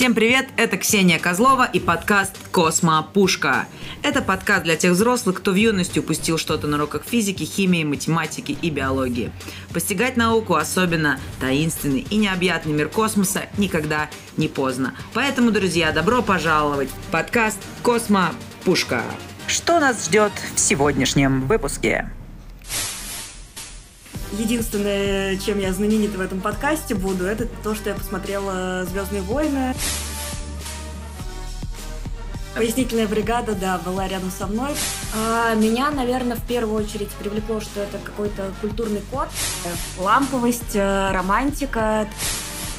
Всем привет, это Ксения Козлова и подкаст «Космо Пушка». Это подкаст для тех взрослых, кто в юности упустил что-то на уроках физики, химии, математики и биологии. Постигать науку, особенно таинственный и необъятный мир космоса, никогда не поздно. Поэтому, друзья, добро пожаловать в подкаст «Космо Пушка». Что нас ждет в сегодняшнем выпуске? Единственное, чем я знаменита в этом подкасте буду, это то, что я посмотрела «Звездные войны». Пояснительная бригада, да, была рядом со мной. А меня, наверное, в первую очередь привлекло, что это какой-то культурный код, ламповость, э, романтика,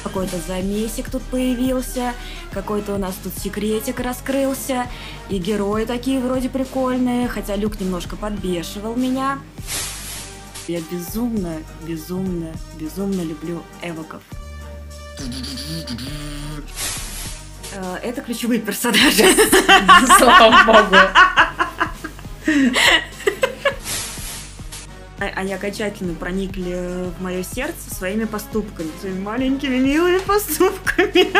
какой-то замесик тут появился, какой-то у нас тут секретик раскрылся, и герои такие вроде прикольные, хотя Люк немножко подбешивал меня. Я безумно, безумно, безумно люблю эвоков. Э, это ключевые персонажи. Слава богу. Они окончательно проникли в мое сердце своими поступками, своими маленькими милыми поступками.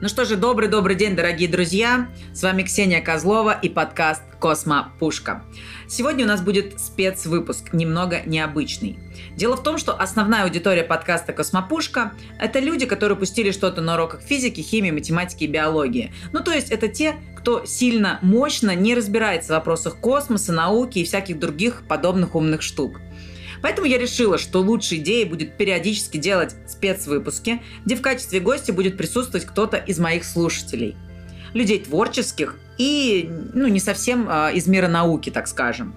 Ну что же, добрый-добрый день, дорогие друзья. С вами Ксения Козлова и подкаст «Космо Пушка». Сегодня у нас будет спецвыпуск, немного необычный. Дело в том, что основная аудитория подкаста «Космопушка» — это люди, которые пустили что-то на уроках физики, химии, математики и биологии. Ну, то есть это те, кто сильно мощно не разбирается в вопросах космоса, науки и всяких других подобных умных штук. Поэтому я решила, что лучшей идеей будет периодически делать спецвыпуски, где в качестве гостя будет присутствовать кто-то из моих слушателей. Людей творческих и ну, не совсем э, из мира науки, так скажем.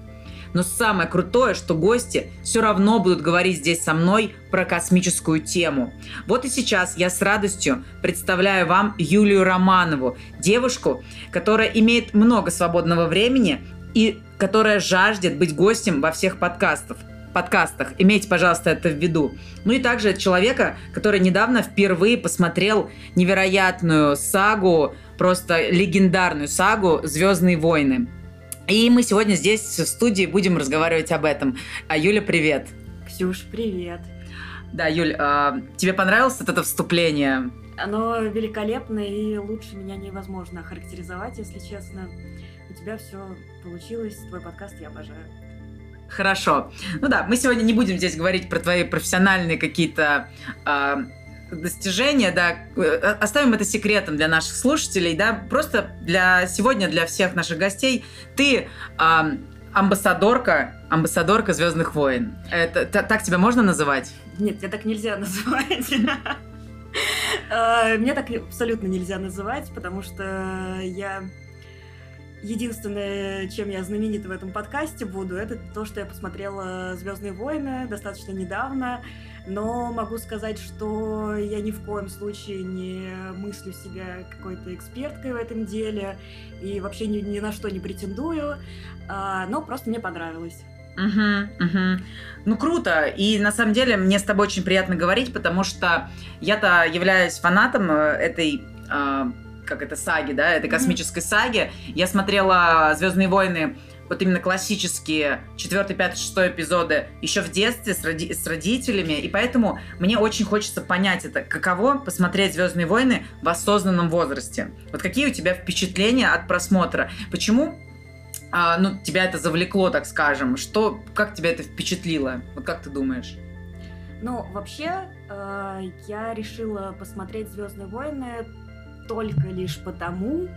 Но самое крутое, что гости все равно будут говорить здесь со мной про космическую тему. Вот и сейчас я с радостью представляю вам Юлию Романову, девушку, которая имеет много свободного времени и которая жаждет быть гостем во всех подкастах подкастах. Имейте, пожалуйста, это в виду. Ну и также человека, который недавно впервые посмотрел невероятную сагу, просто легендарную сагу «Звездные войны». И мы сегодня здесь в студии будем разговаривать об этом. А Юля, привет. Ксюш, привет. Да, Юль, а, тебе понравилось это вступление? Оно великолепно, и лучше меня невозможно охарактеризовать, если честно. У тебя все получилось, твой подкаст я обожаю. Хорошо. Ну да, мы сегодня не будем здесь говорить про твои профессиональные какие-то э, достижения, да, э, оставим это секретом для наших слушателей, да, просто для сегодня для всех наших гостей ты э, амбассадорка, амбассадорка Звездных войн. Это так тебя можно называть? Нет, тебя так нельзя называть. Э, мне так абсолютно нельзя называть, потому что я Единственное, чем я знаменита в этом подкасте буду, это то, что я посмотрела «Звездные войны» достаточно недавно, но могу сказать, что я ни в коем случае не мыслю себя какой-то эксперткой в этом деле и вообще ни, ни на что не претендую, а, но просто мне понравилось. Угу, угу. Ну круто. И на самом деле мне с тобой очень приятно говорить, потому что я-то являюсь фанатом э, этой а, как это, саги, да, этой космической mm-hmm. саги. Я смотрела «Звездные войны» вот именно классические 4, 5, 6 эпизоды еще в детстве с, роди- с родителями, и поэтому мне очень хочется понять это, каково посмотреть «Звездные войны» в осознанном возрасте. Вот какие у тебя впечатления от просмотра? Почему а, ну, тебя это завлекло, так скажем? Что, как тебя это впечатлило? Вот как ты думаешь? Ну, вообще, э, я решила посмотреть Звездные войны только лишь потому,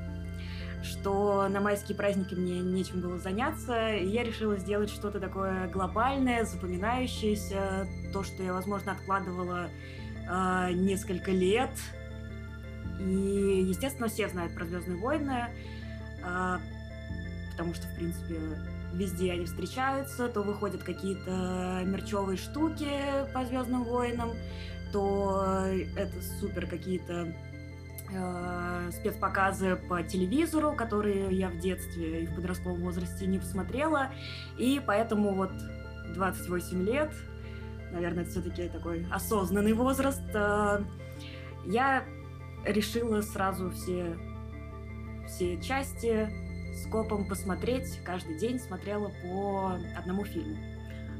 что на майские праздники мне нечем было заняться, и я решила сделать что-то такое глобальное, запоминающееся, то, что я, возможно, откладывала э, несколько лет. И, естественно, все знают про Звездные войны, э, потому что, в принципе, везде они встречаются, то выходят какие-то мерчевые штуки по Звездным войнам, то это супер какие-то э, спецпоказы по телевизору, которые я в детстве и в подростковом возрасте не посмотрела. И поэтому вот 28 лет, наверное, это все-таки такой осознанный возраст, э, я решила сразу все, все части скопом посмотреть. Каждый день смотрела по одному фильму.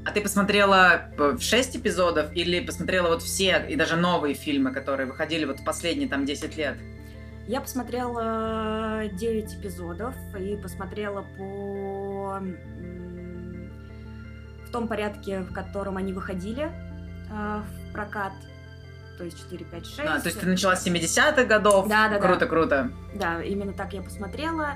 А ты посмотрела в 6 эпизодов или посмотрела вот все и даже новые фильмы, которые выходили вот в последние там 10 лет? Я посмотрела 9 эпизодов и посмотрела по в том порядке, в котором они выходили э, в прокат. То есть 4, 5, 6. А, то есть ты начала с 70-х годов? Да, да, Круто, да. круто. Да, именно так я посмотрела.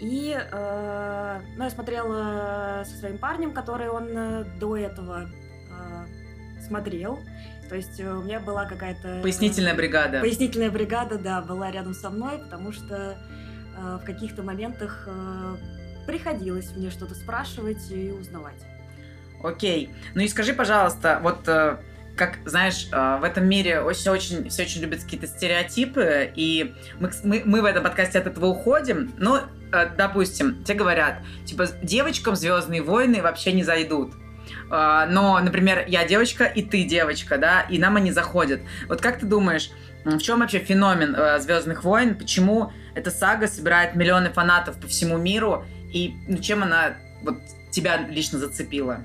И э, ну, я смотрела со своим парнем, который он э, до этого э, смотрел. То есть э, у меня была какая-то... Пояснительная бригада. Пояснительная бригада, да, была рядом со мной, потому что э, в каких-то моментах э, приходилось мне что-то спрашивать и узнавать. Окей. Ну и скажи, пожалуйста, вот э, как, знаешь, э, в этом мире очень, очень, все очень любят какие-то стереотипы, и мы, мы, мы в этом подкасте от этого уходим. Э, допустим, тебе говорят, типа, девочкам Звездные войны вообще не зайдут. Uh, но, например, я девочка, и ты девочка, да, и нам они заходят. Вот как ты думаешь, в чем вообще феномен uh, Звездных войн? Почему эта сага собирает миллионы фанатов по всему миру? И ну, чем она вот тебя лично зацепила?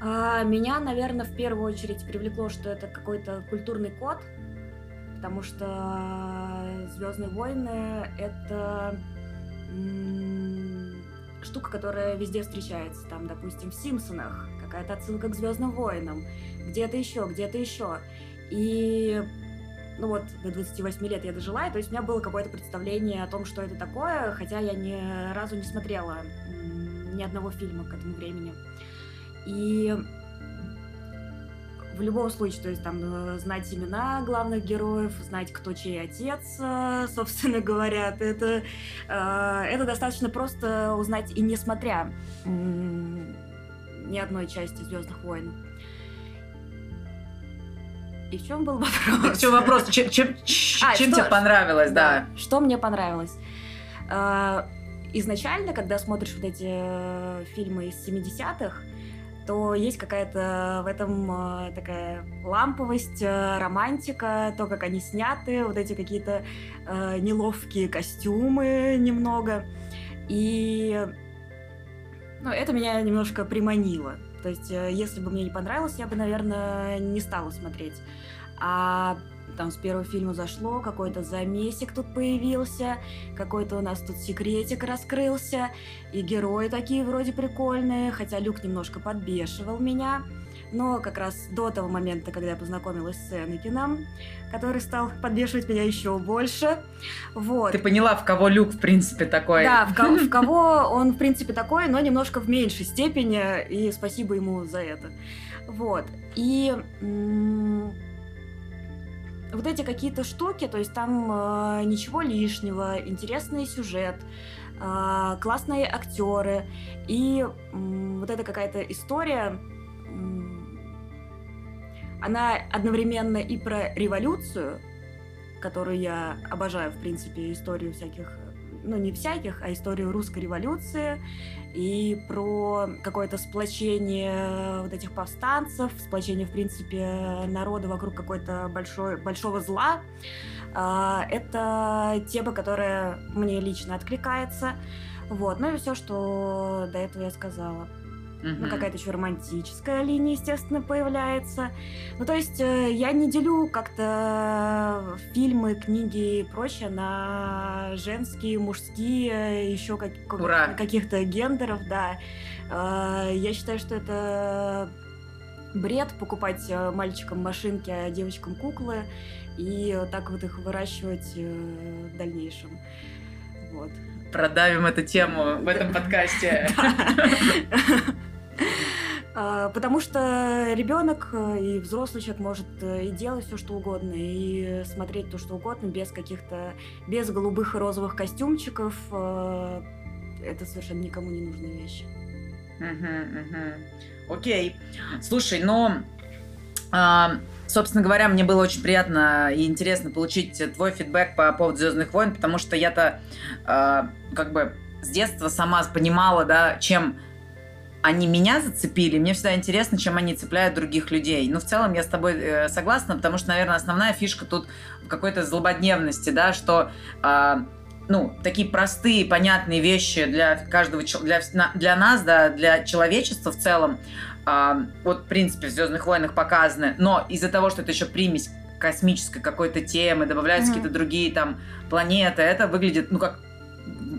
А, меня, наверное, в первую очередь привлекло, что это какой-то культурный код, потому что Звездные войны это штука, которая везде встречается. Там, допустим, в Симпсонах какая-то отсылка к Звездным войнам, где-то еще, где-то еще. И ну вот, до 28 лет я дожила, и то есть у меня было какое-то представление о том, что это такое, хотя я ни разу не смотрела ни одного фильма к этому времени. И в любом случае, то есть там э, знать имена главных героев, знать, кто чей отец, э, собственно говоря, это, э, это достаточно просто узнать и не смотря ни одной части Звездных войн. И в чем был вопрос? В чем вопрос? Чем, чем, а, чем что, тебе понравилось, да. да? Что мне понравилось? Изначально, когда смотришь вот эти фильмы из 70-х, то есть какая-то в этом э, такая ламповость, э, романтика, то, как они сняты, вот эти какие-то э, неловкие костюмы немного. И ну, это меня немножко приманило. То есть, э, если бы мне не понравилось, я бы, наверное, не стала смотреть. А там с первого фильма зашло, какой-то замесик тут появился, какой-то у нас тут секретик раскрылся, и герои такие вроде прикольные, хотя Люк немножко подбешивал меня. Но как раз до того момента, когда я познакомилась с Энакином, который стал подбешивать меня еще больше. Вот. Ты поняла, в кого Люк, в принципе, такой? Да, в, ко- в кого он, в принципе, такой, но немножко в меньшей степени, и спасибо ему за это. Вот. И вот эти какие-то штуки, то есть там э, ничего лишнего, интересный сюжет, э, классные актеры и э, вот эта какая-то история, э, она одновременно и про революцию, которую я обожаю, в принципе, историю всяких ну не всяких, а историю русской революции и про какое-то сплочение вот этих повстанцев, сплочение, в принципе, народа вокруг какой-то большой, большого зла. А, это тема, которая мне лично откликается. Вот, ну и все, что до этого я сказала. Uh-huh. Ну, какая-то еще романтическая линия, естественно, появляется. Ну, то есть э, я не делю как-то фильмы, книги и прочее на женские, мужские, еще как- Ура. каких-то гендеров, да. Э, я считаю, что это бред покупать э, мальчикам машинки, а девочкам куклы и так вот их выращивать э, в дальнейшем. Вот. Продавим эту тему в этом подкасте. А, потому что ребенок э, и взрослый человек может э, и делать все, что угодно, и смотреть то, что угодно, без каких-то, без голубых и розовых костюмчиков. Э, это совершенно никому не нужные вещи. Окей. Слушай, но а, собственно говоря, мне было очень приятно и интересно получить твой фидбэк по поводу Звездных войн, потому что я-то э, как бы с детства сама понимала, да, чем они меня зацепили, мне всегда интересно, чем они цепляют других людей. Но в целом я с тобой э, согласна, потому что, наверное, основная фишка тут в какой-то злободневности, да, что э, ну, такие простые, понятные вещи для каждого, для, для нас, да, для человечества в целом, а, вот, в принципе, в «Звездных войнах» показаны, но из-за того, что это еще примесь космической какой-то темы, добавляются mm-hmm. какие-то другие там планеты, это выглядит, ну, как,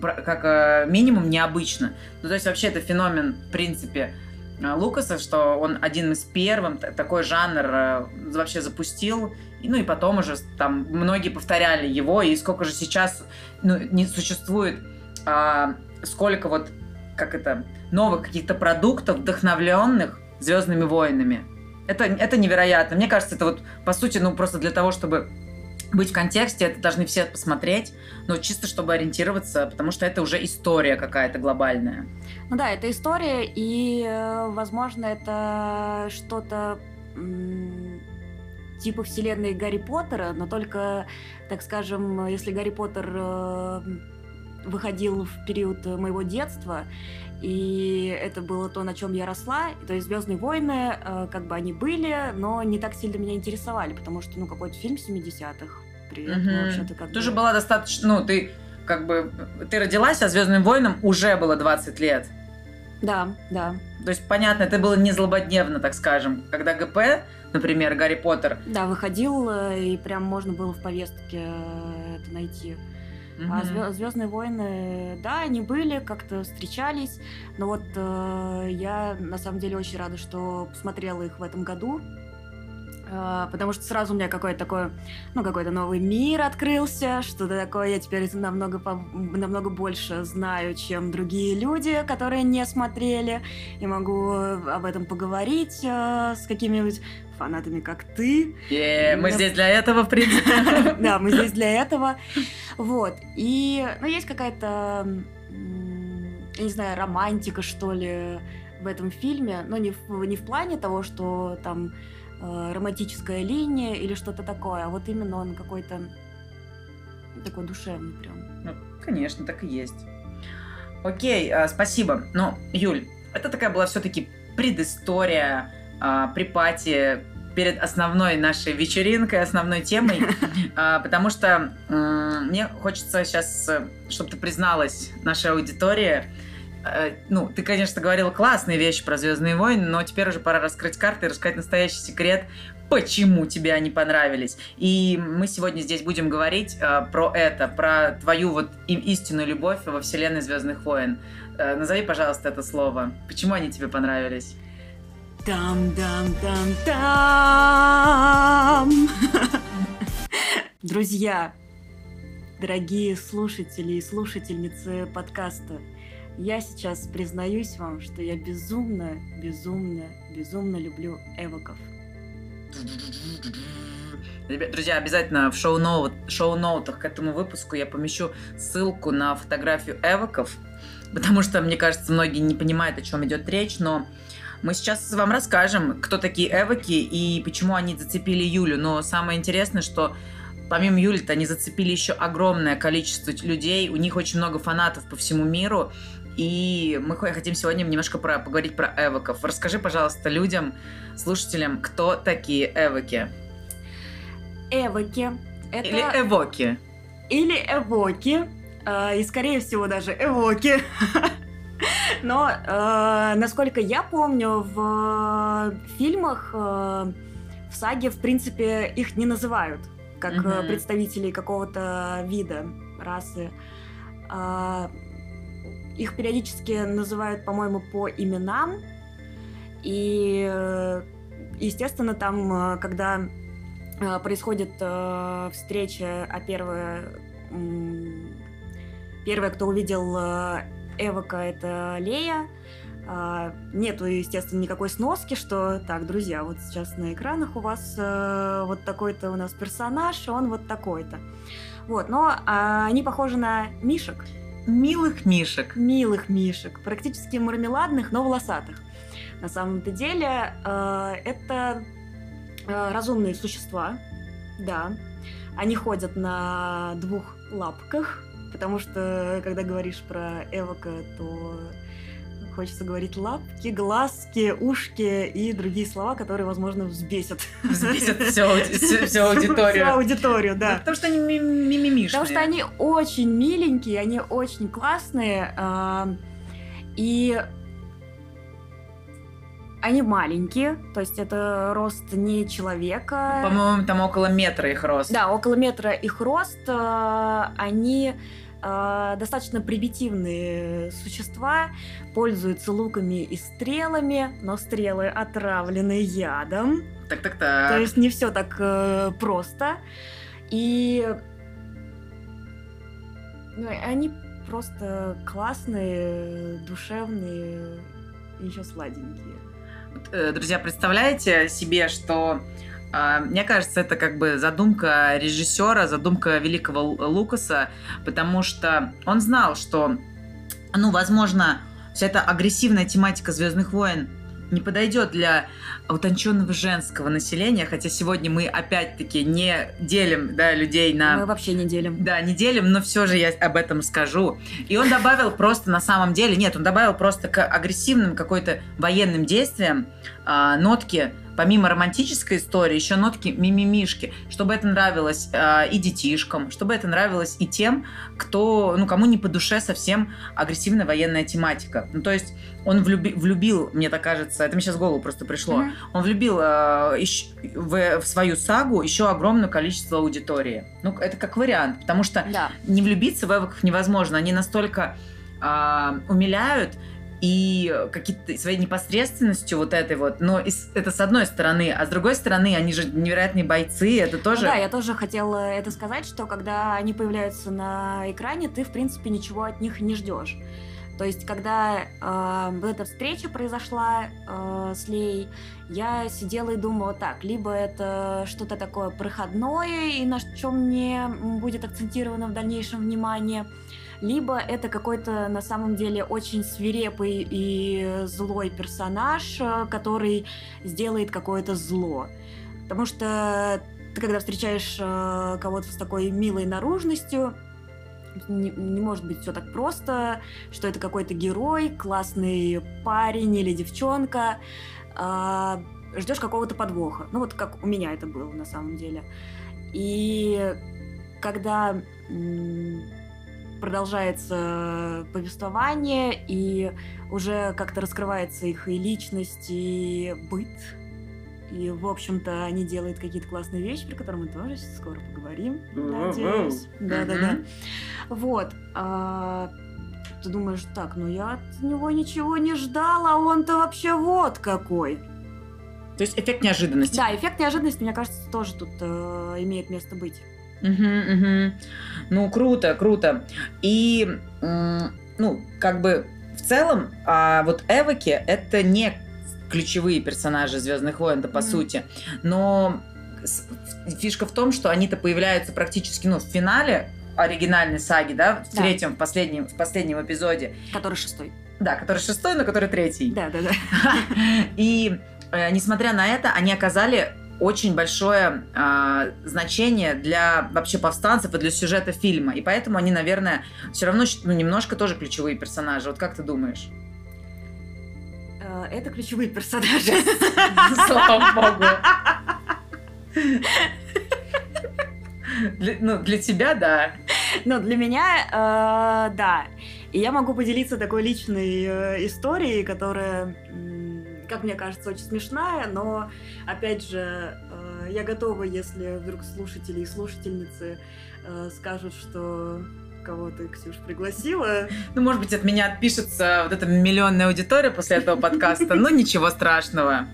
как э, минимум необычно. Ну, то есть вообще это феномен, в принципе, э, Лукаса, что он один из первых такой жанр э, вообще запустил, и, ну и потом уже там многие повторяли его, и сколько же сейчас ну, не существует, а, сколько вот, как это, новых каких-то продуктов, вдохновленных Звездными войнами. Это, это невероятно. Мне кажется, это вот, по сути, ну, просто для того, чтобы быть в контексте, это должны все посмотреть, но чисто чтобы ориентироваться, потому что это уже история какая-то глобальная. Ну да, это история, и, э, возможно, это что-то типа вселенной Гарри Поттера, но только, так скажем, если Гарри Поттер э, выходил в период моего детства, и это было то, на чем я росла. То есть Звездные войны, э, как бы они были, но не так сильно меня интересовали, потому что, ну, какой-то фильм 70-х. Привет, угу. вообще-то как Ты бы... была достаточно, ну, ты как бы, ты родилась, а Звездным войнам уже было 20 лет. Да, да. То есть, понятно, это было не злободневно, так скажем. Когда ГП, например, Гарри Поттер... Да, выходил, э, и прям можно было в повестке э, это найти. Mm-hmm. А Звездные войны, да, они были, как-то встречались, но вот э, я на самом деле очень рада, что посмотрела их в этом году. Uh, потому что сразу у меня какой-то такой, ну, какой-то новый мир открылся, что-то такое, я теперь намного, намного больше знаю, чем другие люди, которые не смотрели, и могу об этом поговорить uh, с какими-нибудь фанатами, как ты. Yeah, мы здесь для этого, в принципе. Да, мы здесь для этого. Вот. И, ну, есть какая-то, я не знаю, романтика, что ли, в этом фильме. Но не в, не в плане того, что там э, романтическая линия или что-то такое, а вот именно он какой-то такой душевный прям. Ну, конечно, так и есть. Окей, э, спасибо. Ну, Юль, это такая была все-таки предыстория а, при пати перед основной нашей вечеринкой, основной темой, а, потому что мне хочется сейчас, чтобы ты призналась нашей аудитории, э, ну, ты, конечно, говорила классные вещи про Звездные войны, но теперь уже пора раскрыть карты и рассказать настоящий секрет, почему тебе они понравились. И мы сегодня здесь будем говорить э, про это, про твою вот истинную любовь во вселенной Звездных войн. Э, назови, пожалуйста, это слово. Почему они тебе понравились? Там-дам-дам-там. Друзья, дорогие слушатели и слушательницы подкаста, я сейчас признаюсь вам, что я безумно, безумно, безумно люблю эвоков. Друзья, обязательно в шоу-ноутах шоу к этому выпуску я помещу ссылку на фотографию эвоков, потому что, мне кажется, многие не понимают, о чем идет речь, но мы сейчас вам расскажем, кто такие эвоки и почему они зацепили Юлю. Но самое интересное, что помимо Юли-то они зацепили еще огромное количество людей. У них очень много фанатов по всему миру. И мы хотим сегодня немножко про, поговорить про эвоков. Расскажи, пожалуйста, людям, слушателям, кто такие эвоки. Эвоки. Это... Или эвоки. Или эвоки. Э, и, скорее всего, даже эвоки. Но, э, насколько я помню, в фильмах, э, в саге, в принципе, их не называют как mm-hmm. представителей какого-то вида, расы. Э, их периодически называют, по-моему, по именам. И, э, естественно, там, э, когда э, происходит встреча, а первая, первая, кто увидел Эвока — это Лея. Нету, естественно, никакой сноски, что так, друзья, вот сейчас на экранах у вас вот такой-то у нас персонаж, он вот такой-то. Вот, но а, они похожи на мишек. Милых мишек. Милых мишек, практически мармеладных, но волосатых. На самом-то деле э, это э, разумные существа, да. Они ходят на двух лапках, Потому что, когда говоришь про Эвока, то хочется говорить лапки, глазки, ушки и другие слова, которые, возможно, взбесят. Взбесят всю, аудиторию. Всю аудиторию, да. Потому что они мимимишные. Потому что они очень миленькие, они очень классные. А, и они маленькие, то есть это рост не человека. По-моему, там около метра их рост. Да, около метра их рост. А, они достаточно примитивные существа, пользуются луками и стрелами, но стрелы отравлены ядом. Так, так, так. То есть не все так э, просто. И ну, они просто классные, душевные и еще сладенькие. Э, друзья, представляете себе, что а, мне кажется, это как бы задумка режиссера, задумка великого Лукаса, потому что он знал, что, ну, возможно, вся эта агрессивная тематика Звездных войн не подойдет для утонченного женского населения, хотя сегодня мы опять-таки не делим да, людей на... Мы вообще не делим. Да, не делим, но все же я об этом скажу. И он добавил просто на самом деле, нет, он добавил просто к агрессивным какой-то военным действиям э, нотки помимо романтической истории, еще нотки мимимишки, чтобы это нравилось э, и детишкам, чтобы это нравилось и тем, кто, ну, кому не по душе совсем агрессивная военная тематика. Ну, то есть он влюби, влюбил, мне так кажется, это мне сейчас в голову просто пришло, mm-hmm. он влюбил э, ищ, в, в свою сагу еще огромное количество аудитории. Ну, это как вариант, потому что да. не влюбиться в эвоков невозможно, они настолько э, умиляют, и какие-то своей непосредственностью вот этой вот, но это с одной стороны, а с другой стороны, они же невероятные бойцы, это тоже... Ну да, я тоже хотела это сказать, что когда они появляются на экране, ты, в принципе, ничего от них не ждешь. То есть, когда э, эта встреча произошла э, с Лей, я сидела и думала так, либо это что-то такое проходное, и на чем мне будет акцентировано в дальнейшем внимание, либо это какой-то на самом деле очень свирепый и злой персонаж, э, который сделает какое-то зло. Потому что ты когда встречаешь э, кого-то с такой милой наружностью, не, не может быть все так просто, что это какой-то герой, классный парень или девчонка. А, ждешь какого-то подвоха. Ну вот как у меня это было на самом деле. И когда продолжается повествование, и уже как-то раскрывается их и личность, и быт. И, в общем-то, они делают какие-то классные вещи, про которые мы тоже скоро поговорим, надеюсь. Да-да-да. Вот. А, ты думаешь, так, ну я от него ничего не ждала, а он-то вообще вот какой. То есть эффект неожиданности. Да, эффект неожиданности, мне кажется, тоже тут э, имеет место быть. Угу, угу. Ну, круто, круто. И, ну, как бы в целом, а вот Эвоки это не ключевые персонажи Звездных войн, да, по mm сути. Но фишка в том, что они-то появляются практически, ну, в финале оригинальной саги, да, в да. третьем, в последнем, в последнем эпизоде. Который шестой. Да, который шестой, но который третий. Да, да, да. И э, несмотря на это, они оказали очень большое э, значение для вообще повстанцев и для сюжета фильма. И поэтому они, наверное, все равно ну, немножко тоже ключевые персонажи. Вот как ты думаешь? Э, это ключевые персонажи. Слава богу. Для, ну, для тебя, да. Ну, для меня, э, да. И я могу поделиться такой личной э, историей, которая как мне кажется, очень смешная, но, опять же, э, я готова, если вдруг слушатели и слушательницы э, скажут, что кого ты, Ксюш, пригласила. Ну, может быть, от меня отпишется вот эта миллионная аудитория после этого подкаста, но ничего страшного.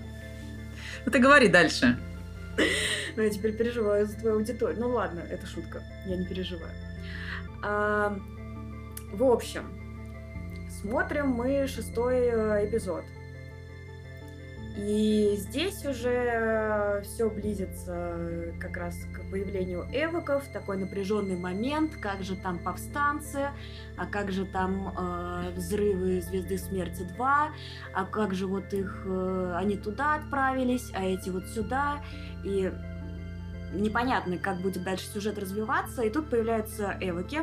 Ну, ты говори дальше. Ну, я теперь переживаю за твою аудиторию. Ну, ладно, это шутка, я не переживаю. А, в общем, смотрим мы шестой э, эпизод. И здесь уже э, все близится как раз к появлению эвоков, такой напряженный момент, как же там повстанцы, а как же там э, взрывы Звезды Смерти 2, а как же вот их, э, они туда отправились, а эти вот сюда, и непонятно, как будет дальше сюжет развиваться, и тут появляются эвоки,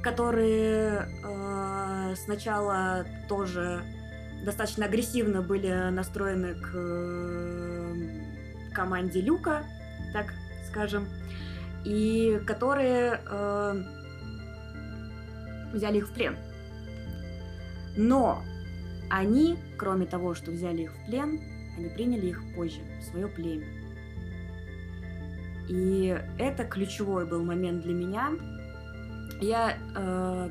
которые э, сначала тоже достаточно агрессивно были настроены к э, команде Люка, так скажем, и которые э, взяли их в плен. Но они, кроме того, что взяли их в плен, они приняли их позже в свое племя. И это ключевой был момент для меня. Я, э,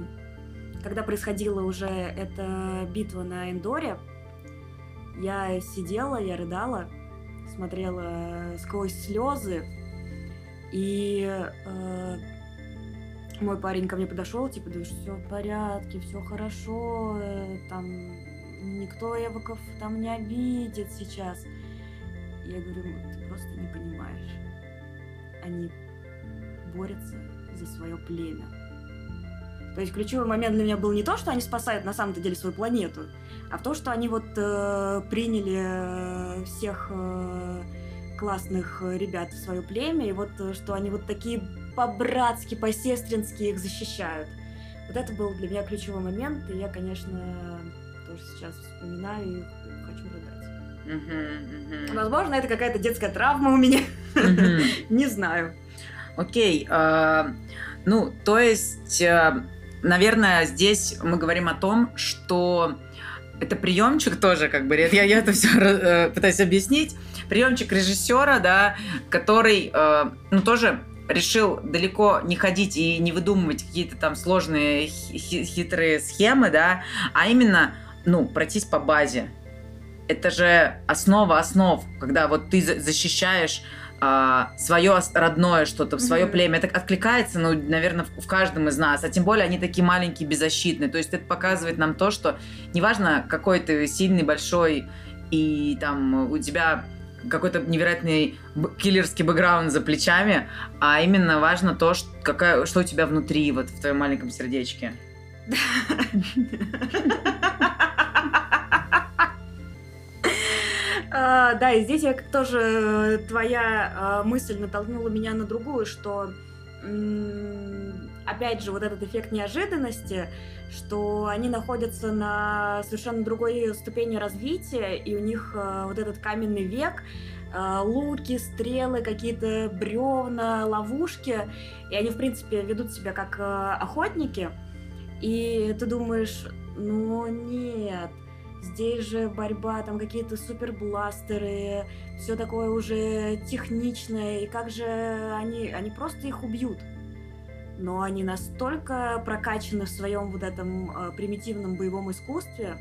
когда происходила уже эта битва на Эндоре, я сидела, я рыдала, смотрела сквозь слезы, и э, мой парень ко мне подошел, типа, да все в порядке, все хорошо, э, там никто Эвоков там не обидит сейчас. Я говорю, ты просто не понимаешь. Они борются за свое племя. То есть ключевой момент для меня был не то, что они спасают на самом-то деле свою планету, а в то, что они вот э, приняли э, всех э, классных ребят в свое племя, и вот э, что они вот такие по-братски, по-сестрински их защищают. Вот это был для меня ключевой момент, и я, конечно, тоже сейчас вспоминаю и хочу рыдать. Возможно, это какая-то детская травма у меня. Не знаю. Окей. А, ну, то есть, э, наверное, здесь мы говорим о том, что это приемчик тоже, как бы, я, я это все э, пытаюсь объяснить. Приемчик режиссера, да, который, э, ну, тоже решил далеко не ходить и не выдумывать какие-то там сложные хитрые схемы, да, а именно ну, пройтись по базе. Это же основа основ, когда вот ты защищаешь а, свое родное что-то, свое mm-hmm. племя. Это откликается, ну, наверное, в, в каждом из нас. А тем более они такие маленькие, беззащитные. То есть это показывает нам то, что неважно, какой ты сильный, большой, и там у тебя какой-то невероятный киллерский бэкграунд за плечами, а именно важно то, что, какая, что у тебя внутри, вот в твоем маленьком сердечке. А, да, и здесь я тоже э, твоя а, мысль натолкнула меня на другую, что опять же вот этот эффект неожиданности, что они находятся на совершенно другой ступени развития, и у них а, вот этот каменный век, луки, стрелы, какие-то бревна, ловушки, и они, в принципе, ведут себя как охотники, и ты думаешь, ну нет, Здесь же борьба, там какие-то супербластеры, все такое уже техничное, и как же они, они просто их убьют. Но они настолько прокачаны в своем вот этом э, примитивном боевом искусстве,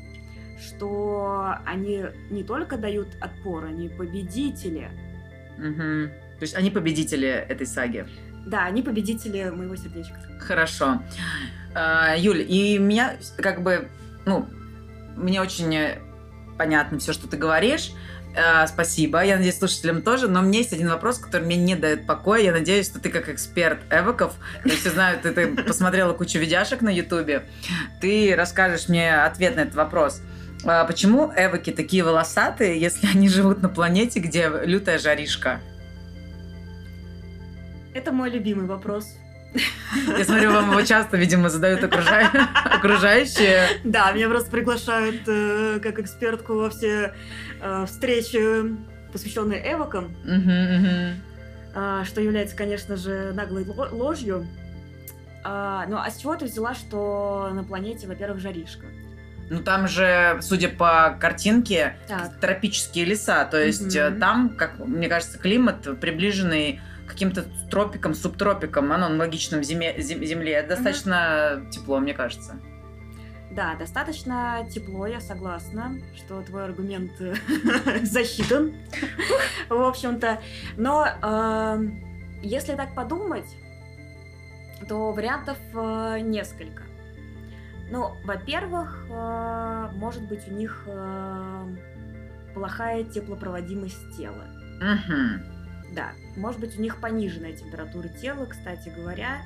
что они не только дают отпор, они победители. Угу. То есть они победители этой саги. Да, они победители моего сердечка. Хорошо. А, Юль, и меня как бы, ну, мне очень э, понятно все, что ты говоришь. Э, спасибо. Я надеюсь, слушателям тоже. Но меня есть один вопрос, который мне не дает покоя. Я надеюсь, что ты как эксперт эвоков, я все знаю, ты, ты посмотрела кучу видяшек на ютубе, ты расскажешь мне ответ на этот вопрос. А почему эвоки такие волосатые, если они живут на планете, где лютая жаришка? Это мой любимый вопрос. Я смотрю, вам его часто, видимо, задают окружающие. Да, меня просто приглашают э, как экспертку во все э, встречи, посвященные эвокам, а, что является, конечно же, наглой ложью. А, ну, а с чего ты взяла, что на планете, во-первых, жаришка? Ну, там же, судя по картинке, так. тропические леса. То есть угу. там, как мне кажется, климат приближенный каким-то тропикам, субтропикам, аналогичным зиме, земле. Достаточно угу. тепло, мне кажется. Да, достаточно тепло, я согласна, что твой аргумент засчитан, в общем-то. Но эм, если так подумать, то вариантов э, несколько. Ну, во-первых, э, может быть, у них э, плохая теплопроводимость тела. Да, может быть, у них пониженная температура тела, кстати говоря,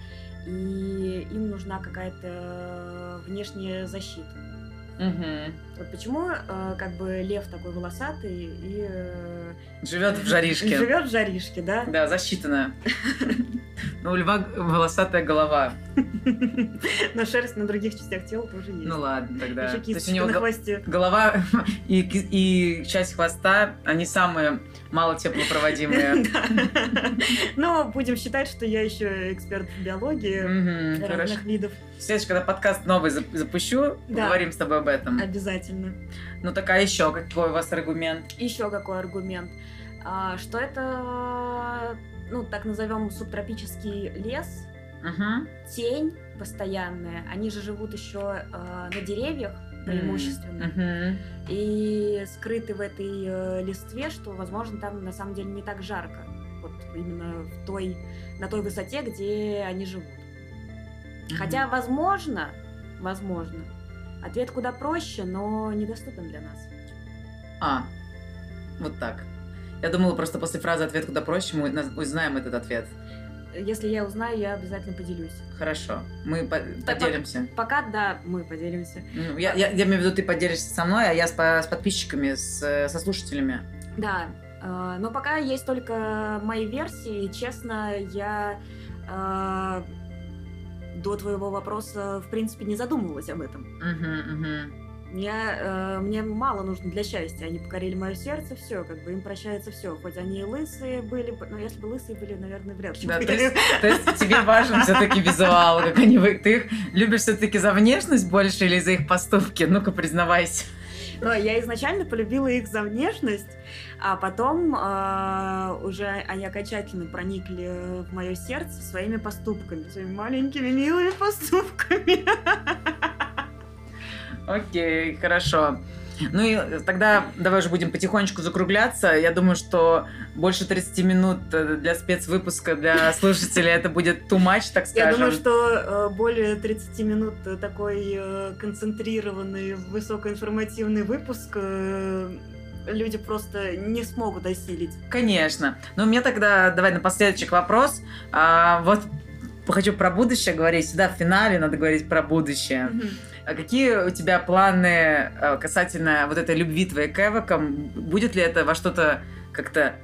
и им нужна какая-то внешняя защита. Угу. Вот почему э, как бы лев такой волосатый и э, живет в жаришке. Живет в жаришке, да? Да, засчитанная. Но у льва волосатая голова. Но шерсть на других частях тела тоже есть. Ну ладно, тогда. То есть на хвосте. голова и часть хвоста, они самые мало теплопроводимые. Но будем считать, что я еще эксперт в биологии разных видов. Следующий, когда подкаст новый зап- запущу, поговорим с тобой об этом. Обязательно. Ну так а еще какой у вас аргумент? Еще какой аргумент? А, что это, ну, так назовем, субтропический лес, тень постоянная. Они же живут еще на деревьях преимущественно. Мгм. И скрыты в этой э, листве, что, возможно, там на самом деле не так жарко. Вот именно в той, на той высоте, где они живут. Хотя, возможно, возможно, ответ куда проще, но недоступен для нас. А, вот так. Я думала, просто после фразы «ответ куда проще» мы узнаем этот ответ. Если я узнаю, я обязательно поделюсь. Хорошо, мы по- Так, поделимся. Пока, да, мы поделимся. Ну, Я, я, я имею в виду, ты поделишься со мной, а я с, по- с подписчиками, с, э, со слушателями. Да, э, но пока есть только мои версии. Честно, я э, до твоего вопроса, в принципе, не задумывалась об этом. Мгм, мгм. Я, э, мне мало нужно для счастья. Они покорили мое сердце, все, как бы им прощается все. Хоть они и лысые были, бы- но если бы лысые были, наверное, вряд ли. Да, были. то есть, то есть тебе важен все-таки визуал, как они вы. Ты их любишь все-таки за внешность больше или за их поступки? Ну-ка, признавайся. Но я изначально полюбила их за внешность, а потом э, уже они окончательно проникли в мое сердце своими поступками, своими маленькими милыми поступками. Окей, хорошо. Ну и тогда давай уже будем потихонечку закругляться. Я думаю, что больше 30 минут э, для спецвыпуска для слушателей это будет too much, так скажем. Я думаю, что э, более 30 минут э, такой концентрированный, высокоинформативный выпуск люди просто не смогут осилить. Конечно. Но мне тогда давай напоследочек вопрос. А, вот хочу про будущее говорить. Всегда в финале надо говорить про будущее. А какие у тебя планы э, касательно вот этой любви твоей к эвокам? Будет ли это во что-то как-то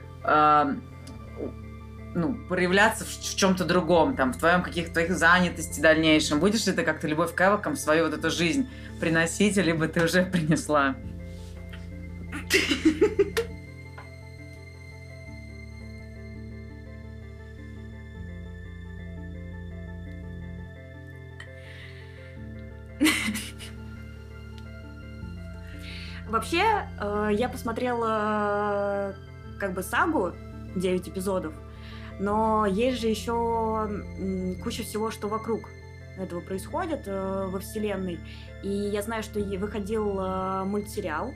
ну, проявляться в, в чем-то другом, там, в твоем каких-то твоих занятости дальнейшем? Будешь ли ты как-то любовь к эвокам свою вот эту жизнь приносить, либо ты уже принесла? Вообще, э, я посмотрела как бы сагу 9 эпизодов, но есть же еще куча всего, что вокруг этого происходит э, во вселенной. И я знаю, что выходил э, мультсериал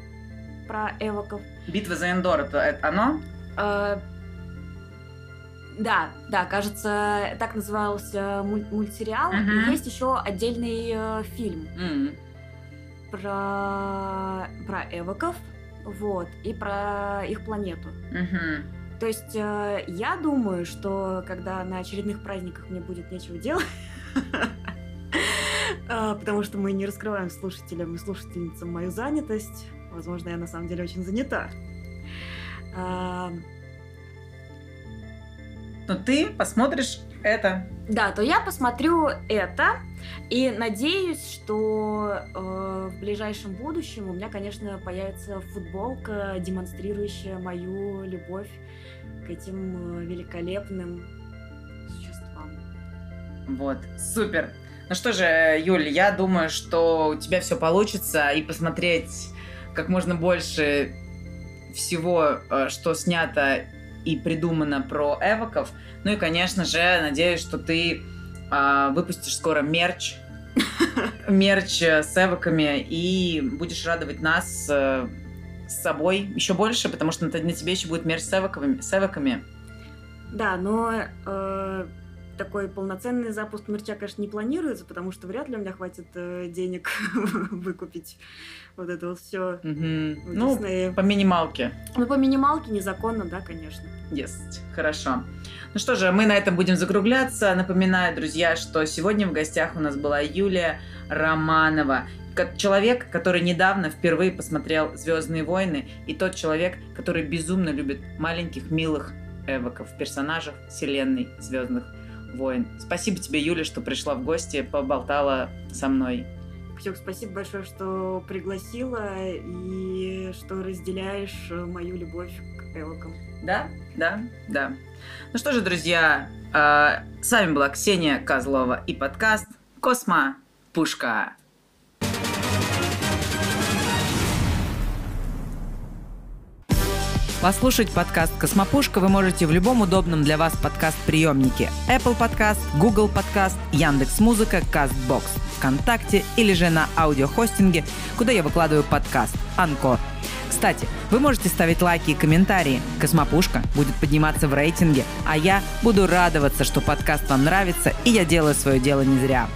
про эвоков. Битва за Эндор, это, это оно? Э, Да, да, кажется, так назывался муль- мультсериал. Мгм. И есть еще отдельный э, фильм М. про, про эвоков, вот, и про их планету. Мгм. То есть э, я думаю, что когда на очередных праздниках мне будет нечего делать, э, потому что мы не раскрываем слушателям и слушательницам мою занятость, возможно, я на самом деле очень занята. А, Ну ты посмотришь это. Да, то я посмотрю это и надеюсь, что э, в ближайшем будущем у меня, конечно, появится футболка, демонстрирующая мою любовь к этим э, великолепным существам. Вот, супер. Ну что же, Юль, я думаю, что у тебя все получится, и посмотреть как можно больше всего, э, что снято и придумано про эвоков. Ну и, конечно же, надеюсь, что ты а, выпустишь скоро мерч, мерч э, с эвоками, и будешь радовать нас э, с собой еще больше, потому что на тебе еще будет мерч с эвоковыми- с эвоками. Да, но э, такой полноценный запуск мерча, конечно, не планируется, потому что вряд ли у меня хватит э, денег выкупить вот это вот все. Ну, по минималке. ну, по минималке незаконно, да, конечно. Есть. Хорошо. Ну что же, мы на этом будем закругляться. Напоминаю, друзья, что сегодня в гостях у нас была Юлия Романова. Человек, который недавно впервые посмотрел Звездные войны, и тот человек, который безумно любит маленьких, милых эвоков, персонажев вселенной Звездных войн. Спасибо тебе, Юля, что пришла в гости, поболтала со мной. Ксюк, спасибо большое, что пригласила и что разделяешь мою любовь к эвокам. Да, да, да. Ну что же, друзья, э, с вами была Ксения Козлова и подкаст «Космо Пушка». Послушать подкаст «Космопушка» вы можете в любом удобном для вас подкаст-приемнике. Apple Podcast, Google Podcast, Яндекс.Музыка, CastBox, ВКонтакте или же на аудиохостинге, куда я выкладываю подкаст «Анкор». Кстати, вы можете ставить лайки и комментарии. Космопушка будет подниматься в рейтинге, а я буду радоваться, что подкаст вам нравится, и я делаю свое дело не зря.